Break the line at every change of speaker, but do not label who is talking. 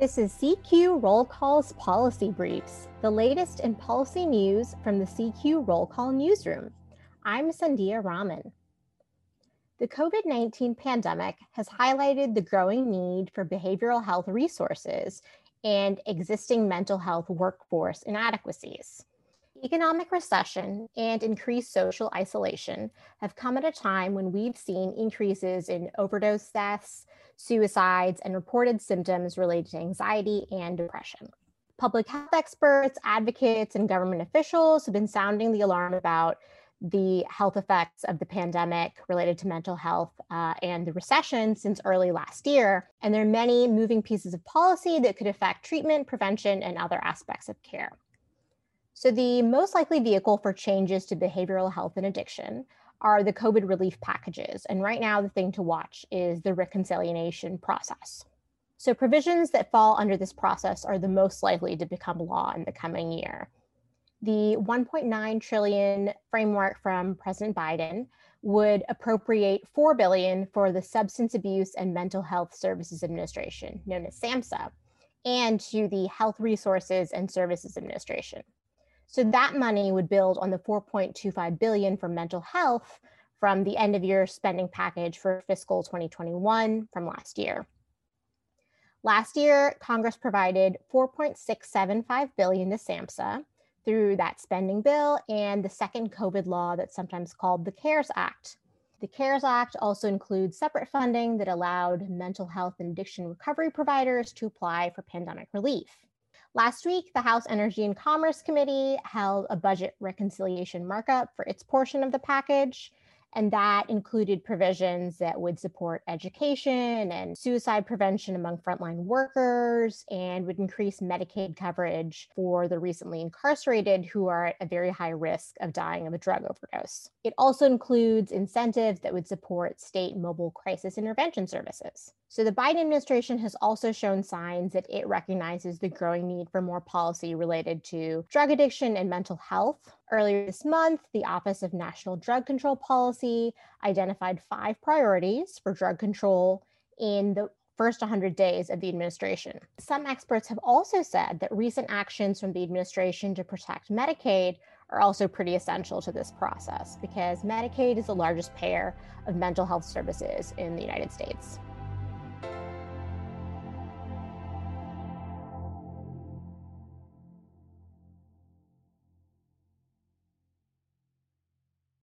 This is CQ Roll Call's Policy Briefs, the latest in policy news from the CQ Roll Call newsroom. I'm Sandhya Raman. The COVID 19 pandemic has highlighted the growing need for behavioral health resources and existing mental health workforce inadequacies. Economic recession and increased social isolation have come at a time when we've seen increases in overdose deaths, suicides, and reported symptoms related to anxiety and depression. Public health experts, advocates, and government officials have been sounding the alarm about the health effects of the pandemic related to mental health uh, and the recession since early last year. And there are many moving pieces of policy that could affect treatment, prevention, and other aspects of care. So, the most likely vehicle for changes to behavioral health and addiction are the COVID relief packages. And right now, the thing to watch is the reconciliation process. So, provisions that fall under this process are the most likely to become law in the coming year. The 1.9 trillion framework from President Biden would appropriate 4 billion for the Substance Abuse and Mental Health Services Administration, known as SAMHSA, and to the Health Resources and Services Administration. So that money would build on the 4.25 billion for mental health from the end of year spending package for fiscal 2021 from last year. Last year, Congress provided 4.675 billion to SAMHSA through that spending bill and the second COVID law that's sometimes called the CARES Act. The CARES Act also includes separate funding that allowed mental health and addiction recovery providers to apply for pandemic relief. Last week, the House Energy and Commerce Committee held a budget reconciliation markup for its portion of the package. And that included provisions that would support education and suicide prevention among frontline workers and would increase Medicaid coverage for the recently incarcerated who are at a very high risk of dying of a drug overdose. It also includes incentives that would support state mobile crisis intervention services. So the Biden administration has also shown signs that it recognizes the growing need for more policy related to drug addiction and mental health. Earlier this month, the Office of National Drug Control Policy identified five priorities for drug control in the first 100 days of the administration. Some experts have also said that recent actions from the administration to protect Medicaid are also pretty essential to this process because Medicaid is the largest payer of mental health services in the United States.